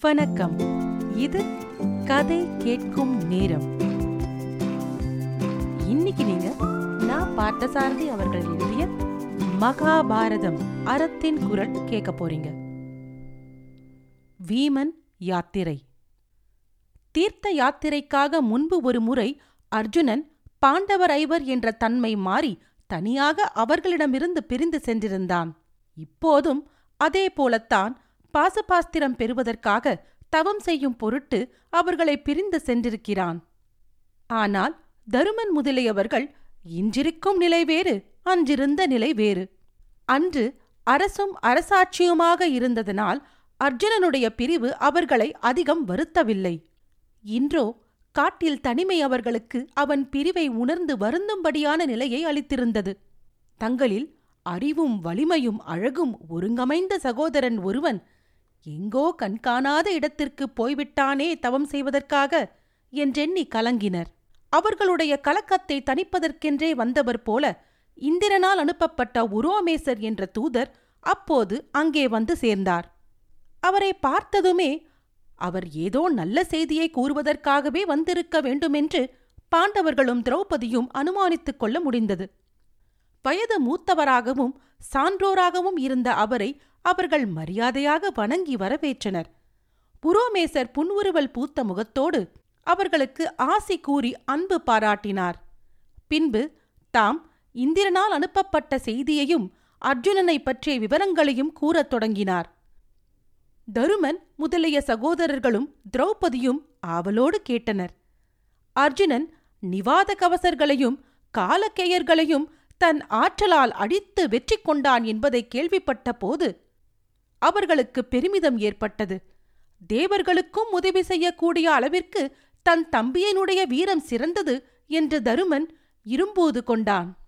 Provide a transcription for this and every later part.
வணக்கம். இது கதை கேட்கும் நேரம். இன்னைக்கு நீங்க நான் பார்த்தசாரதி அவர்கள் எழுதிய மகாபாரதம் அறத்தின் குரல் கேட்க போறீங்க. வீமன் யாத்திரை. தீர்த்த யாத்திரைக்காக முன்பு ஒரு முறை அர்ஜுனன் பாண்டவர் ஐவர் என்ற தன்மை மாறி தனியாக அவர்களிடமிருந்து பிரிந்து சென்றிருந்தான். இப்போதும் அதே போலத்தான் பாசபாஸ்திரம் பெறுவதற்காக தவம் செய்யும் பொருட்டு அவர்களை பிரிந்து சென்றிருக்கிறான். ஆனால் தருமன் முதலியவர்கள் இன்றிருக்கும் நிலை வேறு அன்றிருந்த நிலை வேறு. அன்று அரசும் அரசாட்சியுமாக இருந்ததனால் அர்ஜுனனுடைய பிரிவு அவர்களை அதிகம் வருத்தவில்லை. இன்றோ காட்டில் தனிமை அவர்களுக்கு அவன் பிரிவை உணர்ந்து வருந்தும்படியான நிலையை அளித்திருந்தது. தங்களில் அறிவும் வலிமையும் அழகும் ஒருங்கமைந்த சகோதரன் ஒருவன் எங்கோ கண்காணாத இடத்திற்கு போய்விட்டானே தவம் செய்வதற்காக என்றெண்ணி கலங்கினர். அவர்களுடைய கலக்கத்தை தணிப்பதற்கென்றே வந்தவர் போல இந்திரனால் அனுப்பப்பட்ட உரோமேசர் என்ற தூதர் அப்போது அங்கே வந்து சேர்ந்தார். அவரை பார்த்ததுமே அவர் ஏதோ நல்ல செய்தியை கூறுவதற்காகவே வந்திருக்க வேண்டுமென்று பாண்டவர்களும் திரௌபதியும் அனுமானித்துக் கொள்ள முடிந்தது. வயது மூத்தவராகவும் சான்றோராகவும் இருந்த அவரை அவர்கள் மரியாதையாக வணங்கி வரவேற்றனர். புரோமேசர் புன்முறுவல் பூத்த முகத்தோடு அவர்களுக்கு ஆசி கூறி அன்பு பாராட்டினார். பின்பு தாம் இந்திரனால் அனுப்பப்பட்ட செய்தியையும் அர்ஜுனனை பற்றிய விவரங்களையும் கூறத் தொடங்கினார். தருமன் முதலிய சகோதரர்களும் திரௌபதியும் ஆவலோடு கேட்டனர். அர்ஜுனன் நிவாத கவசர்களையும் காலக்கேயர்களையும் தன் ஆற்றலால் அடித்து வெற்றி கொண்டான் என்பதை கேள்விப்பட்ட போது அவர்களுக்கு பெருமிதம் ஏற்பட்டது. தேவர்களுக்கும் உதவி செய்யக்கூடிய அளவிற்கு தன் தம்பியனுடைய வீரம் சிறந்தது என்று தருமன் இரும்பூது கொண்டான்.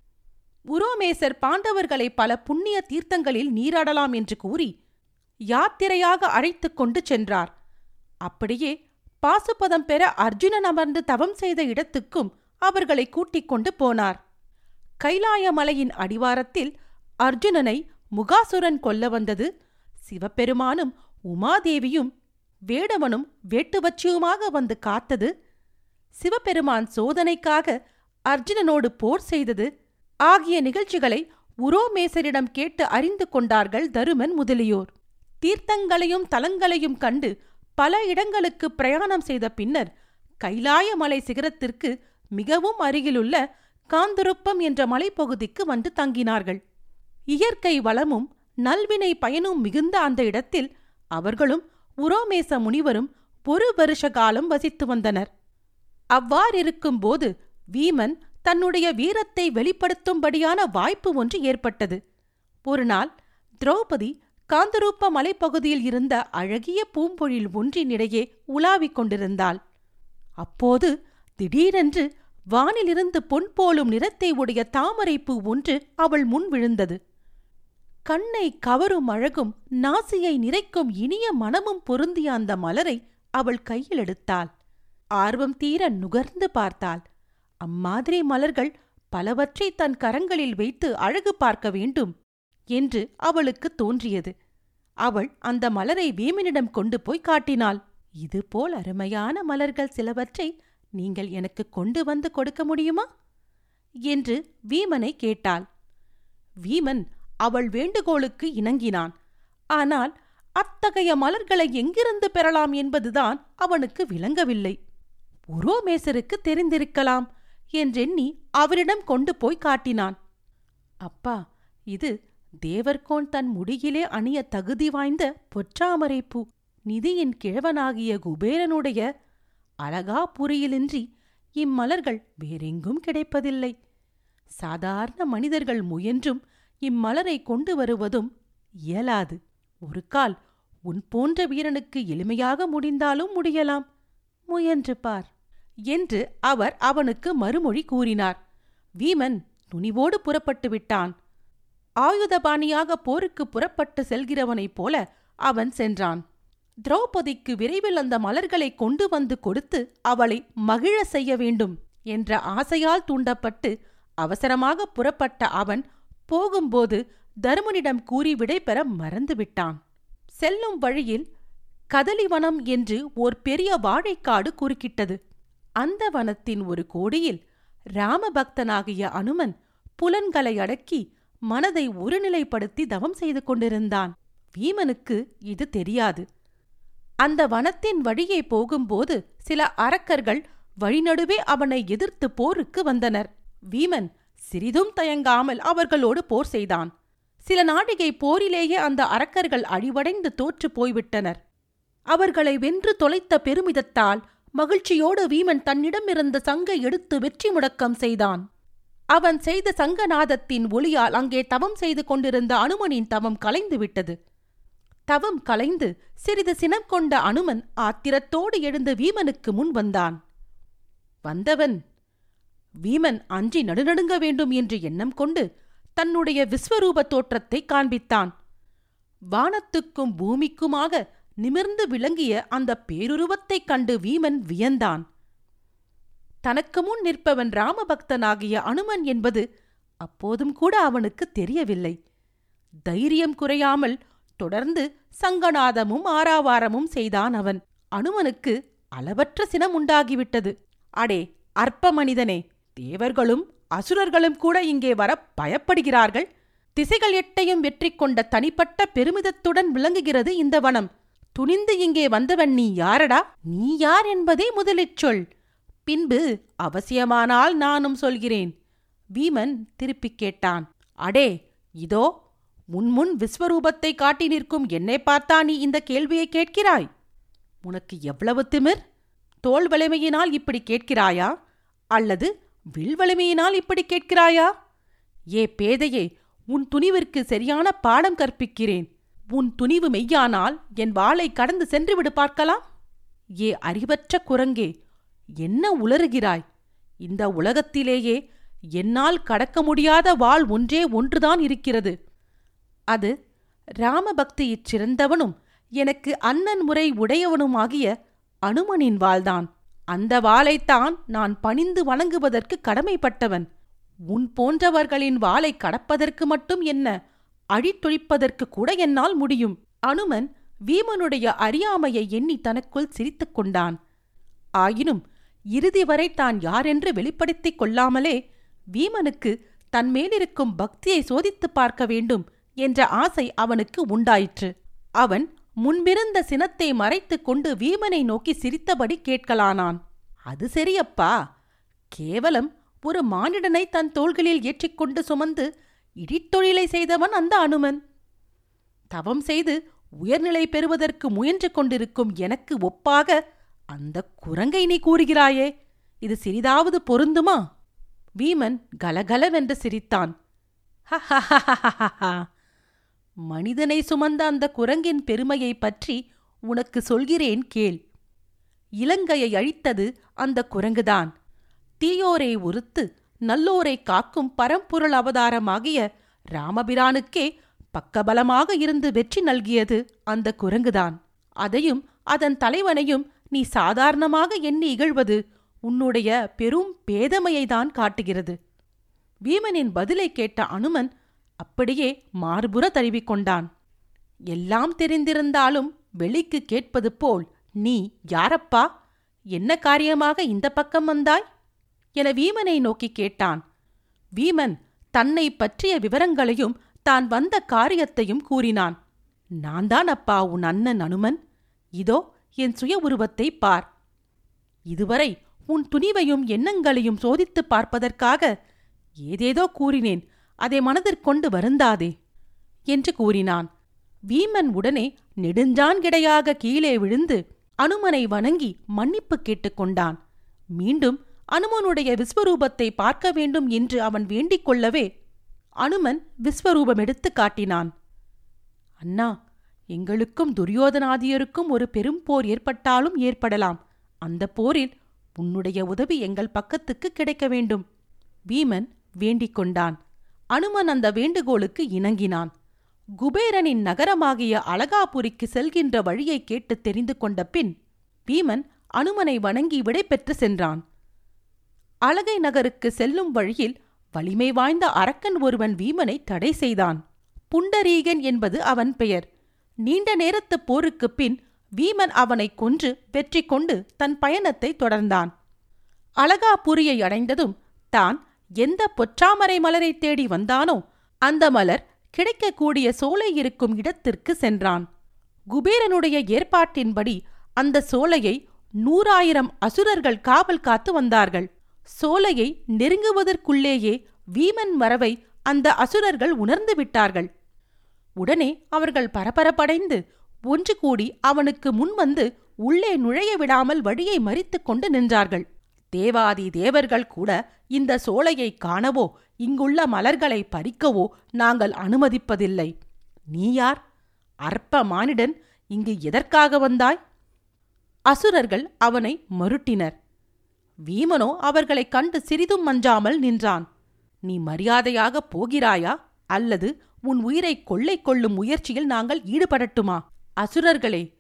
உரோமேசர் பாண்டவர்களை பல புண்ணிய தீர்த்தங்களில் நீராடலாம் என்று கூறி யாத்திரையாக அழைத்துக் கொண்டு சென்றார். அப்படியே பாசுபதம் பெற அர்ஜுனன் அமர்ந்து தவம் செய்த இடத்துக்கும் அவர்களை கூட்டிக் கொண்டு போனார். கைலாய மலையின் அடிவாரத்தில் அர்ஜுனனை முகாசுரன் கொல்ல வந்தது சிவபெருமானும் உமாதேவியும் வேடவனும் வேட்டுவச்சியுமாக வந்து காத்தது. சிவபெருமான் சோதனைக்காக அர்ஜுனனோடு போர் செய்தது. ஆகிய நிகழ்ச்சிகளை உரோமேசரிடம் கேட்டு அறிந்து கொண்டார்கள் தருமன் முதலியோர். தீர்த்தங்களையும் தலங்களையும் கண்டு பல இடங்களுக்கு பிரயாணம் செய்த பின்னர் கைலாய மலை சிகரத்திற்கு மிகவும் அருகிலுள்ள காந்துருப்பம் என்ற மலைப்பகுதிக்கு வந்து தங்கினார்கள். இயற்கை வளமும் நல்வினை பயனும் மிகுந்த அந்த இடத்தில் அவர்களும் உரோமேச முனிவரும் ஒரு வருஷ காலம் வசித்து வந்தனர். அவ்வாறிருக்கும்போது வீமன் தன்னுடைய வீரத்தை வெளிப்படுத்தும்படியான வாய்ப்பு ஒன்று ஏற்பட்டது. ஒரு நாள் திரௌபதி காந்தரூப்ப மலைப்பகுதியில் இருந்த அழகிய பூம்பொழில் ஒன்றினிடையே உலாவிக் கொண்டிருந்தாள். அப்போது திடீரென்று வானிலிருந்து பொன் போலும் நிறத்தை உடைய தாமரைப்பூ ஒன்று அவள் முன் விழுந்தது. கண்ணை கவரும் அழகும் நாசியை நிறைக்கும் இனிய மனமும் பொருந்திய அந்த மலரை அவள் கையில் எடுத்தாள். ஆர்வம் தீர நுகர்ந்து பார்த்தாள். அம்மாதிரி மலர்கள் பலவற்றை தன் கரங்களில் வைத்து அழகு பார்க்க வேண்டும் என்று அவளுக்கு தோன்றியது. அவள் அந்த மலரை வீமனிடம் கொண்டு போய் காட்டினாள். இதுபோல் அருமையான மலர்கள் சிலவற்றை நீங்கள் எனக்கு கொண்டு வந்து கொடுக்க முடியுமா? என்று வீமனை கேட்டாள். வீமன் அவள் வேண்டுகோளுக்கு இணங்கினான். ஆனால் அத்தகைய மலர்களை எங்கிருந்து பெறலாம் என்பதுதான் அவனுக்கு விளங்கவில்லை. உரோமேசருக்கு தெரிந்திருக்கலாம் என்றெண்ணி அவரிடம் கொண்டு போய் காட்டினான். அப்பா இது தேவர்கோன் தன் முடியிலே அணிய தகுதி வாய்ந்த பொற்றாமரைப்பூ நிதியின் கிழவனாகிய குபேரனுடைய அழகா புரியிலின்றி இம்மலர்கள் வேறெங்கும் கிடைப்பதில்லை. சாதாரண மனிதர்கள் முயன்றும் இம்மலரை கொண்டு வருவதும் இயலாது. ஒரு கால் உன் போன்ற வீரனுக்கு எளிமையாக முடிந்தாலும் முடியலாம். முயன்று பார் என்று அவர் அவனுக்கு மறுமொழி கூறினார். வீமன் துணிவோடு புறப்பட்டு விட்டான். ஆயுதபாணியாக போருக்கு புறப்பட்டு செல்கிறவனைப் போல அவன் சென்றான். திரௌபதிக்கு விரைவில் அந்த மலர்களை கொண்டு வந்து கொடுத்து அவளை மகிழ செய்ய வேண்டும் என்ற ஆசையால் தூண்டப்பட்டு அவசரமாக புறப்பட்ட அவன் போகும்போது தருமனிடம் கூறி விடைபெற மறந்துவிட்டான். செல்லும் வழியில் கதலிவனம் என்று ஓர் பெரிய வாழைக்காடு குறுக்கிட்டது. அந்த வனத்தின் ஒரு கோடியில் ராமபக்தனாகிய அனுமன் புலன்களை அடக்கி மனதை ஒருநிலைப்படுத்தி தவம் செய்து கொண்டிருந்தான். வீமனுக்கு இது தெரியாது. அந்த வனத்தின் வழியே போகும்போது சில அரக்கர்கள் வழிநடுவே அவனை எதிர்த்து போருக்கு வந்தனர். வீமன் சிறிதும் தயங்காமல் அவர்களோடு போர் செய்தான். சில நாடிகை போரிலேயே அந்த அரக்கர்கள் அழிவடைந்து தோற்று போய்விட்டனர். அவர்களை வென்று தொலைத்த பெருமிதத்தால் மகிழ்ச்சியோடு வீமன் தன்னிடமிருந்த சங்கை எடுத்து வெற்றி முடக்கம் செய்தான். அவன் செய்த சங்கநாதத்தின் ஒளியால் அங்கே தவம் செய்து கொண்டிருந்த அனுமனின் தவம் கலைந்து விட்டது. தவம் கலைந்து சிறிது சினம் கொண்ட அனுமன் ஆத்திரத்தோடு எழுந்து வீமனுக்கு முன் வந்தான். வந்தவன் வீமன் அஞ்சி நடுநடுங்க வேண்டும் என்று எண்ணம் கொண்டு தன்னுடைய விஸ்வரூப தோற்றத்தை காண்பித்தான். வானத்துக்கும் பூமிக்குமாக நிமிர்ந்து விளங்கிய அந்த பேருருவத்தைக் கண்டு வீமன் வியந்தான். தனக்கு முன் நிற்பவன் ராமபக்தனாகிய அனுமன் என்பது அப்போதும் கூட அவனுக்கு தெரியவில்லை. தைரியம் குறையாமல் தொடர்ந்து சங்கநாதமும் ஆராவாரமும் செய்தான் அவன். அனுமனுக்கு அளவற்ற சினம் உண்டாகிவிட்டது அடே அற்ப மனிதனே தேவர்களும் அசுரர்களும் கூட இங்கே வர பயப்படுகிறார்கள். திசைகள் எட்டையும் வெற்றி கொண்ட தனிப்பட்ட பெருமிதத்துடன் விளங்குகிறது இந்த வனம். துணிந்து இங்கே வந்தவன் நீ யாரடா? நீ யார் என்பதே முதலில் சொல். பின்பு அவசியமானால் நானும் சொல்கிறேன். வீமன் திருப்பிக் கேட்டான். அடே இதோ முன்முன் விஸ்வரூபத்தை காட்டி நிற்கும் என்னை பார்த்தா நீ இந்த கேள்வியை கேட்கிறாய்? உனக்கு எவ்வளவு திமிர்? தோல் வலிமையினால் இப்படி கேட்கிறாயா? அல்லது வில் வலிமையினால் இப்படி கேட்கிறாயா? ஏ பேதையே உன் துணிவிற்கு சரியான பாடம் கற்பிக்கிறேன். உன் துணிவு மெய்யானால் என் வாளை கடந்து சென்றுவிடு பார்க்கலாம். ஏ அறிவற்ற குரங்கே என்ன உளறுகிறாய்? இந்த உலகத்திலேயே என்னால் கடக்க முடியாத வாள் ஒன்றே ஒன்றுதான் இருக்கிறது. அது ராமபக்தியிற் சிறந்தவனும் எனக்கு அண்ணன் முறை உடையவனுமாகிய அனுமனின் வாள்தான். அந்த வாளைத்தான் நான் பணிந்து வணங்குவதற்கு கடமைப்பட்டவன். உன் போன்றவர்களின் வாளை கடப்பதற்கு மட்டும் என்ன? அழித்தொழிப்பதற்கு கூட என்னால் முடியும். அனுமன் வீமனுடைய அறியாமையை எண்ணி தனக்குள் சிரித்துக் கொண்டான். ஆயினும் இறுதி வரை தான் யாரென்று வெளிப்படுத்திக் கொள்ளாமலே வீமனுக்கு தன் மேலிருக்கும் பக்தியை சோதித்துப் பார்க்க வேண்டும் என்ற ஆசை அவனுக்கு உண்டாயிற்று. அவன் முன்பிருந்த சினத்தை மறைத்துக் கொண்டு வீமனை நோக்கி சிரித்தபடி கேட்கலானான். அது சரியப்பா. கேவலம். ஒரு மானிடனை தன் தோள்களில் ஏற்றிக்கொண்டு சுமந்து இடித்தொழிலை செய்தவன் அந்த அனுமன். தவம் செய்து உயர்நிலை பெறுவதற்கு முயன்று கொண்டிருக்கும் எனக்கு ஒப்பாக அந்த குரங்கை நீ கூறுகிறாயே. இது சிறிதாவது பொருந்துமா? வீமன் கலகலவென்று சிரித்தான். மனிதனை சுமந்த அந்த குரங்கின் பெருமையைப் பற்றி உனக்கு சொல்கிறேன் கேள். இலங்கையை அழித்தது அந்த குரங்குதான். தீயோரை உறுத்து நல்லோரை காக்கும் பரம்பொருள் அவதாரமாகிய ராமபிரானுக்கே பக்கபலமாக இருந்து வெற்றி நல்கியது அந்த குரங்குதான். அதையும் அதன் தலைவனையும் நீ சாதாரணமாக எண்ணி இகழ்வது உன்னுடைய பெரும் பேதமையைதான் காட்டுகிறது. வீமனின் பதிலை கேட்ட அனுமன் அப்படியே மார்புற தழுவிக்கொண்டான் எல்லாம் தெரிந்திருந்தாலும் வெளிக்கு கேட்பது போல் நீ யாரப்பா? என்ன காரியமாக இந்த பக்கம் வந்தாய்? என வீமனை நோக்கி கேட்டான். வீமன் தன்னை பற்றிய விவரங்களையும் தான் வந்த காரியத்தையும் கூறினான். நான் தான் அப்பா உன் அண்ணன் அனுமன்? இதோ என் சுய உருவத்தை பார். இதுவரை உன் துணிவையும் எண்ணங்களையும் சோதித்துப் பார்ப்பதற்காக ஏதேதோ கூறினேன். அதை மனதிற்கொண்டு வருந்தாதே என்று கூறினான். வீமன் உடனே நெடுஞ்சான்கிடையாக கீழே விழுந்து அனுமனை வணங்கி மன்னிப்பு கேட்டுக்கொண்டான் மீண்டும் அனுமனுடைய விஸ்வரூபத்தை பார்க்க வேண்டும் என்று அவன் வேண்டிக் கொள்ளவே அனுமன் விஸ்வரூபம் எடுத்து காட்டினான். அண்ணா எங்களுக்கும் துரியோதனாதியருக்கும் ஒரு பெரும் போர் ஏற்பட்டாலும் ஏற்படலாம். அந்த போரில் உன்னுடைய உதவி எங்கள் பக்கத்துக்கு கிடைக்க வேண்டும். வீமன் வேண்டிக் கொண்டான். அனுமன் அந்த வேண்டுகோளுக்கு இணங்கினான். குபேரனின் நகரமாகிய அழகாபுரிக்கு செல்கின்ற வழியை கேட்டு தெரிந்து கொண்ட பின் வீமன் அனுமனை வணங்கி விடை பெற்று சென்றான். அழகை நகருக்கு செல்லும் வழியில் வலிமை வாய்ந்த அரக்கன் ஒருவன் வீமனை தடை செய்தான். புண்டரீகன் என்பது அவன் பெயர். நீண்ட நேரத்து போருக்குப் பின் வீமன் அவனை கொன்று வெற்றி கொண்டு தன் பயணத்தை தொடர்ந்தான். அழகாபுரியை அடைந்ததும் தான் எந்த பொற்றாமரை மலரை தேடி வந்தானோ அந்த மலர் கிடைக்கக்கூடிய சோலை இருக்கும் இடத்திற்கு சென்றான். குபேரனுடைய ஏற்பாட்டின்படி அந்த சோலையை நூறாயிரம் அசுரர்கள் காவல் காத்து வந்தார்கள். சோலையை நெருங்குவதற்குள்ளேயே வீமன் மரவை அந்த அசுரர்கள் உணர்ந்து விட்டார்கள். உடனே அவர்கள் பரபரப்படைந்து ஒன்று கூடி அவனுக்கு முன்வந்து உள்ளே நுழைய விடாமல் வழியை மறித்துக் கொண்டு நின்றார்கள். தேவாதி தேவர்கள் கூட இந்த சோலையை காணவோ இங்குள்ள மலர்களை பறிக்கவோ நாங்கள் அனுமதிப்பதில்லை. நீ யார்? அற்ப மானிடன் இங்கு எதற்காக வந்தாய்? அசுரர்கள் அவனை மருட்டினர். வீமனோ அவர்களைக் கண்டு சிறிதும் மஞ்சாமல் நின்றான். நீ மரியாதையாக போகிறாயா? அல்லது உன் உயிரை கொள்ளை கொள்ளும் முயற்சியில் நாங்கள் ஈடுபடட்டுமா? அசுரர்களே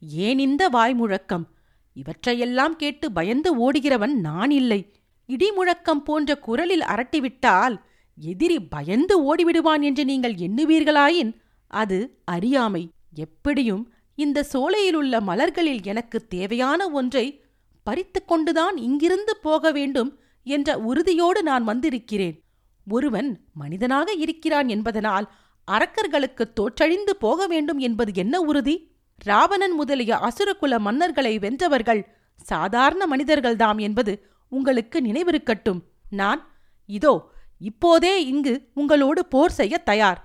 ஏன் இந்த வாய்முழக்கம்? இவற்றையெல்லாம் கேட்டு பயந்து ஓடுகிறவன் நான் இல்லை. இடிமுழக்கம் போன்ற குரலில் அரட்டிவிட்டால் எதிரி பயந்து ஓடிவிடுவான் என்று நீங்கள் எண்ணுவீர்களாயின் அது அறியாமை. எப்படியும் இந்த சோலையிலுள்ள மலர்களில் எனக்கு தேவையான ஒன்றை பறித்து கொண்டுதான் இங்கிருந்து போக வேண்டும் என்ற உறுதியோடு நான் வந்திருக்கிறேன். ஒருவன் மனிதனாக இருக்கிறான் என்பதனால் அரக்கர்களுக்கு தோற்றழிந்து போக வேண்டும் என்பது என்ன உறுதி? ராவணன் முதலிய அசுரகுல மன்னர்களை வென்றவர்கள் சாதாரண மனிதர்கள்தாம் என்பது உங்களுக்கு நினைவிருக்கட்டும். நான் இதோ இப்போதே இங்கு உங்களோடு போர் செய்ய தயார்.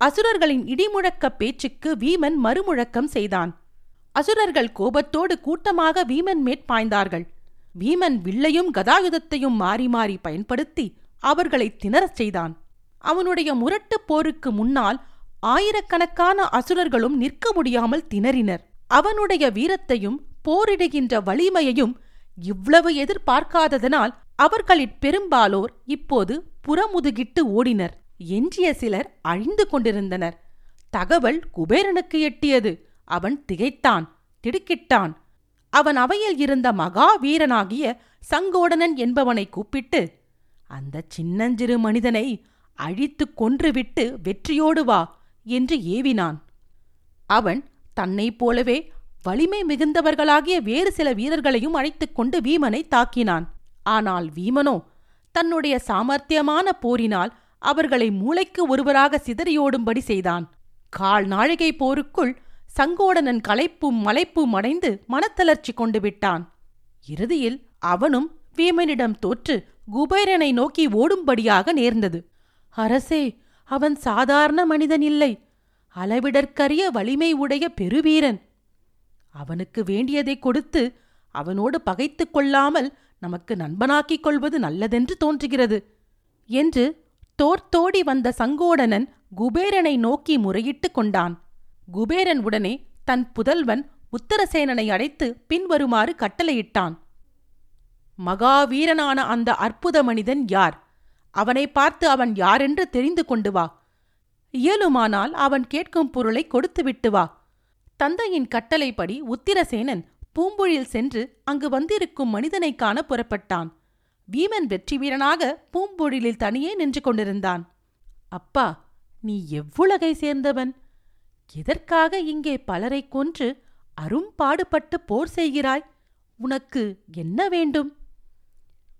அசுரர்களின் இடிமுழக்க பேச்சுக்கு வீமன் மறுமுழக்கம் செய்தான். அசுரர்கள் கோபத்தோடு கூட்டமாக வீமன் மேற்பாய்ந்தார்கள் வீமன் வில்லையும் கதாயுதத்தையும் மாறி மாறி பயன்படுத்தி அவர்களை திணறச் செய்தான். அவனுடைய முரட்டுப் போருக்கு முன்னால் ஆயிரக்கணக்கான அசுரர்களும் நிற்க முடியாமல் திணறினர். அவனுடைய வீரத்தையும் போரிடுகின்ற வலிமையையும் இவ்வளவு எதிர்பார்க்காததனால் அவர்களிற் பெரும்பாலோர் இப்போது புறமுதுகிட்டு ஓடினர். எஞ்சிய சிலர் அழிந்து கொண்டிருந்தனர். தகவல் குபேரனுக்கு எட்டியது. அவன் திகைத்தான் திடுக்கிட்டான். அவன் அவையில் இருந்த மகா வீரனாகிய சங்கோடனன் என்பவனை கூப்பிட்டு அந்த சின்னஞ்சிறு மனிதனை அழித்துக் கொன்றுவிட்டு வெற்றியோடு வா. என்று ஏவினான். அவன் தன்னைப் போலவே வலிமை மிகுந்தவர்களாகிய வேறு சில வீரர்களையும் அழைத்துக் கொண்டு வீமனை தாக்கினான். ஆனால் வீமனோ தன்னுடைய சாமர்த்தியமான போரினால் அவர்களை மூளைக்கு ஒருவராக சிதறியோடும்படி செய்தான். கால் நாழிகை போருக்குள் சங்கோடனன் களைப்பும் மலைப்பும் அடைந்து மனத்தளர்ச்சி கொண்டு விட்டான். இறுதியில் அவனும் வீமனிடம் தோற்று குபேரனை நோக்கி ஓடும்படியாக நேர்ந்தது. அரசே அவன் சாதாரண மனிதன் இல்லை. அளவிடற்கரிய வலிமை உடைய பெருவீரன். அவனுக்கு வேண்டியதை கொடுத்து அவனோடு பகைத்துக் கொள்ளாமல் நமக்கு நண்பனாக்கிக் கொள்வது நல்லதென்று தோன்றுகிறது. என்று தோர்த்தோடி வந்த சங்கோடனன் குபேரனை நோக்கி முறையிட்டுக் கொண்டான். குபேரன் உடனே தன் புதல்வன் உத்தரசேனனை அழைத்து பின்வருமாறு கட்டளையிட்டான். மகாவீரனான அந்த அற்புத மனிதன் யார்? அவனை பார்த்து அவன் யாரென்று தெரிந்து கொண்டு வா. இயலுமானால் அவன் கேட்கும் பொருளை கொடுத்துவிட்டு வா. தந்தையின் கட்டளைப்படி உத்திரசேனன் பூம்பொழில் சென்று அங்கு வந்திருக்கும் மனிதனை காண புறப்பட்டான். வீமன் வெற்றி வீரனாக பூம்பொழிலில் தனியே நின்று கொண்டிருந்தான். அப்பா நீ எவ்வுலகை சேர்ந்தவன்? எதற்காக இங்கே பலரை கொன்று அரும்பாடுபட்டு போர் செய்கிறாய்? உனக்கு என்ன வேண்டும்?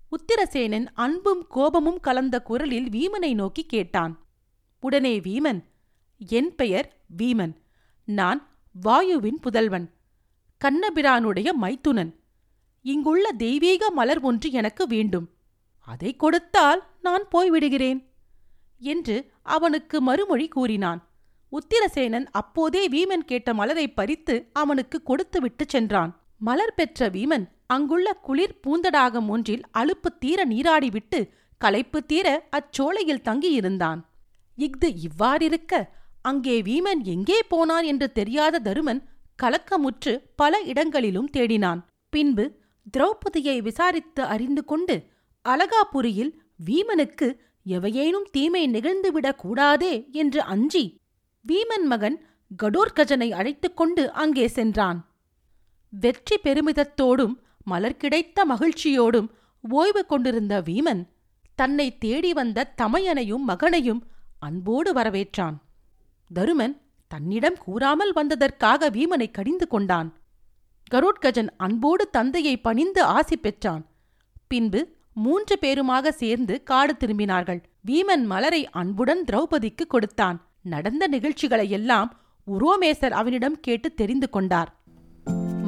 உத்திரசேனன் அன்பும் கோபமும் கலந்த குரலில் வீமனை நோக்கி கேட்டான். உடனே வீமன் என் பெயர் வீமன். நான் வாயுவின் புதல்வன் கண்ணபிரானுடைய மைத்துனன். இங்குள்ள தெய்வீக மலர் ஒன்று எனக்கு வேண்டும். அதை கொடுத்தால் நான் போய்விடுகிறேன் என்று அவனுக்கு மறுமொழி கூறினான். உத்திரசேனன் அப்போதே வீமன் கேட்ட மலரை பறித்து அவனுக்கு கொடுத்துவிட்டு சென்றான். மலர் பெற்ற வீமன் அங்குள்ள குளிர் பூந்தடாகம் ஒன்றில் அலுப்பு தீர நீராடிவிட்டு களைப்பு தீர அச்சோலையில் தங்கியிருந்தான். இஃது இவ்வாறிருக்க அங்கே வீமன் எங்கே போனான் என்று தெரியாத தருமன் கலக்கமுற்று பல இடங்களிலும் தேடினான். பின்பு திரௌபதியை விசாரித்து அறிந்து கொண்டு அலகாபுரியில் வீமனுக்கு எவையேனும் தீமை நிகழ்ந்துவிடக் கூடாதே என்று அஞ்சி வீமன் மகன் கடோர்கஜனை அழைத்துக் கொண்டு அங்கே சென்றான். வெற்றி பெருமிதத்தோடும் மலர் கிடைத்த மகிழ்ச்சியோடும் ஓய்வு கொண்டிருந்த வீமன் தன்னை தேடி வந்த தமையனையும் மகனையும் அன்போடு வரவேற்றான். தருமன் தன்னிடம் கூறாமல் வந்ததற்காக வீமனை கடிந்து கொண்டான். கருட்கஜன் அன்போடு தந்தையை பணிந்து ஆசி பெற்றான். பின்பு மூன்று பேருமாக சேர்ந்து காடு திரும்பினார்கள். வீமன் மலரை அன்புடன் திரௌபதிக்கு கொடுத்தான். நடந்த நிகழ்ச்சிகளையெல்லாம் உரோமேசர் அவனிடம் கேட்டு தெரிந்து கொண்டார்.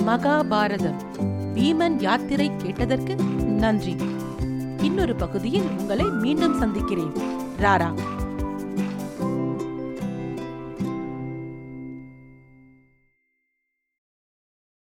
மகாபாரதம். பீமன் யாத்திரை கேட்டதற்கு நன்றி. இன்னொரு பகுதியில் உங்களை மீண்டும் சந்திக்கிறேன். ராரா.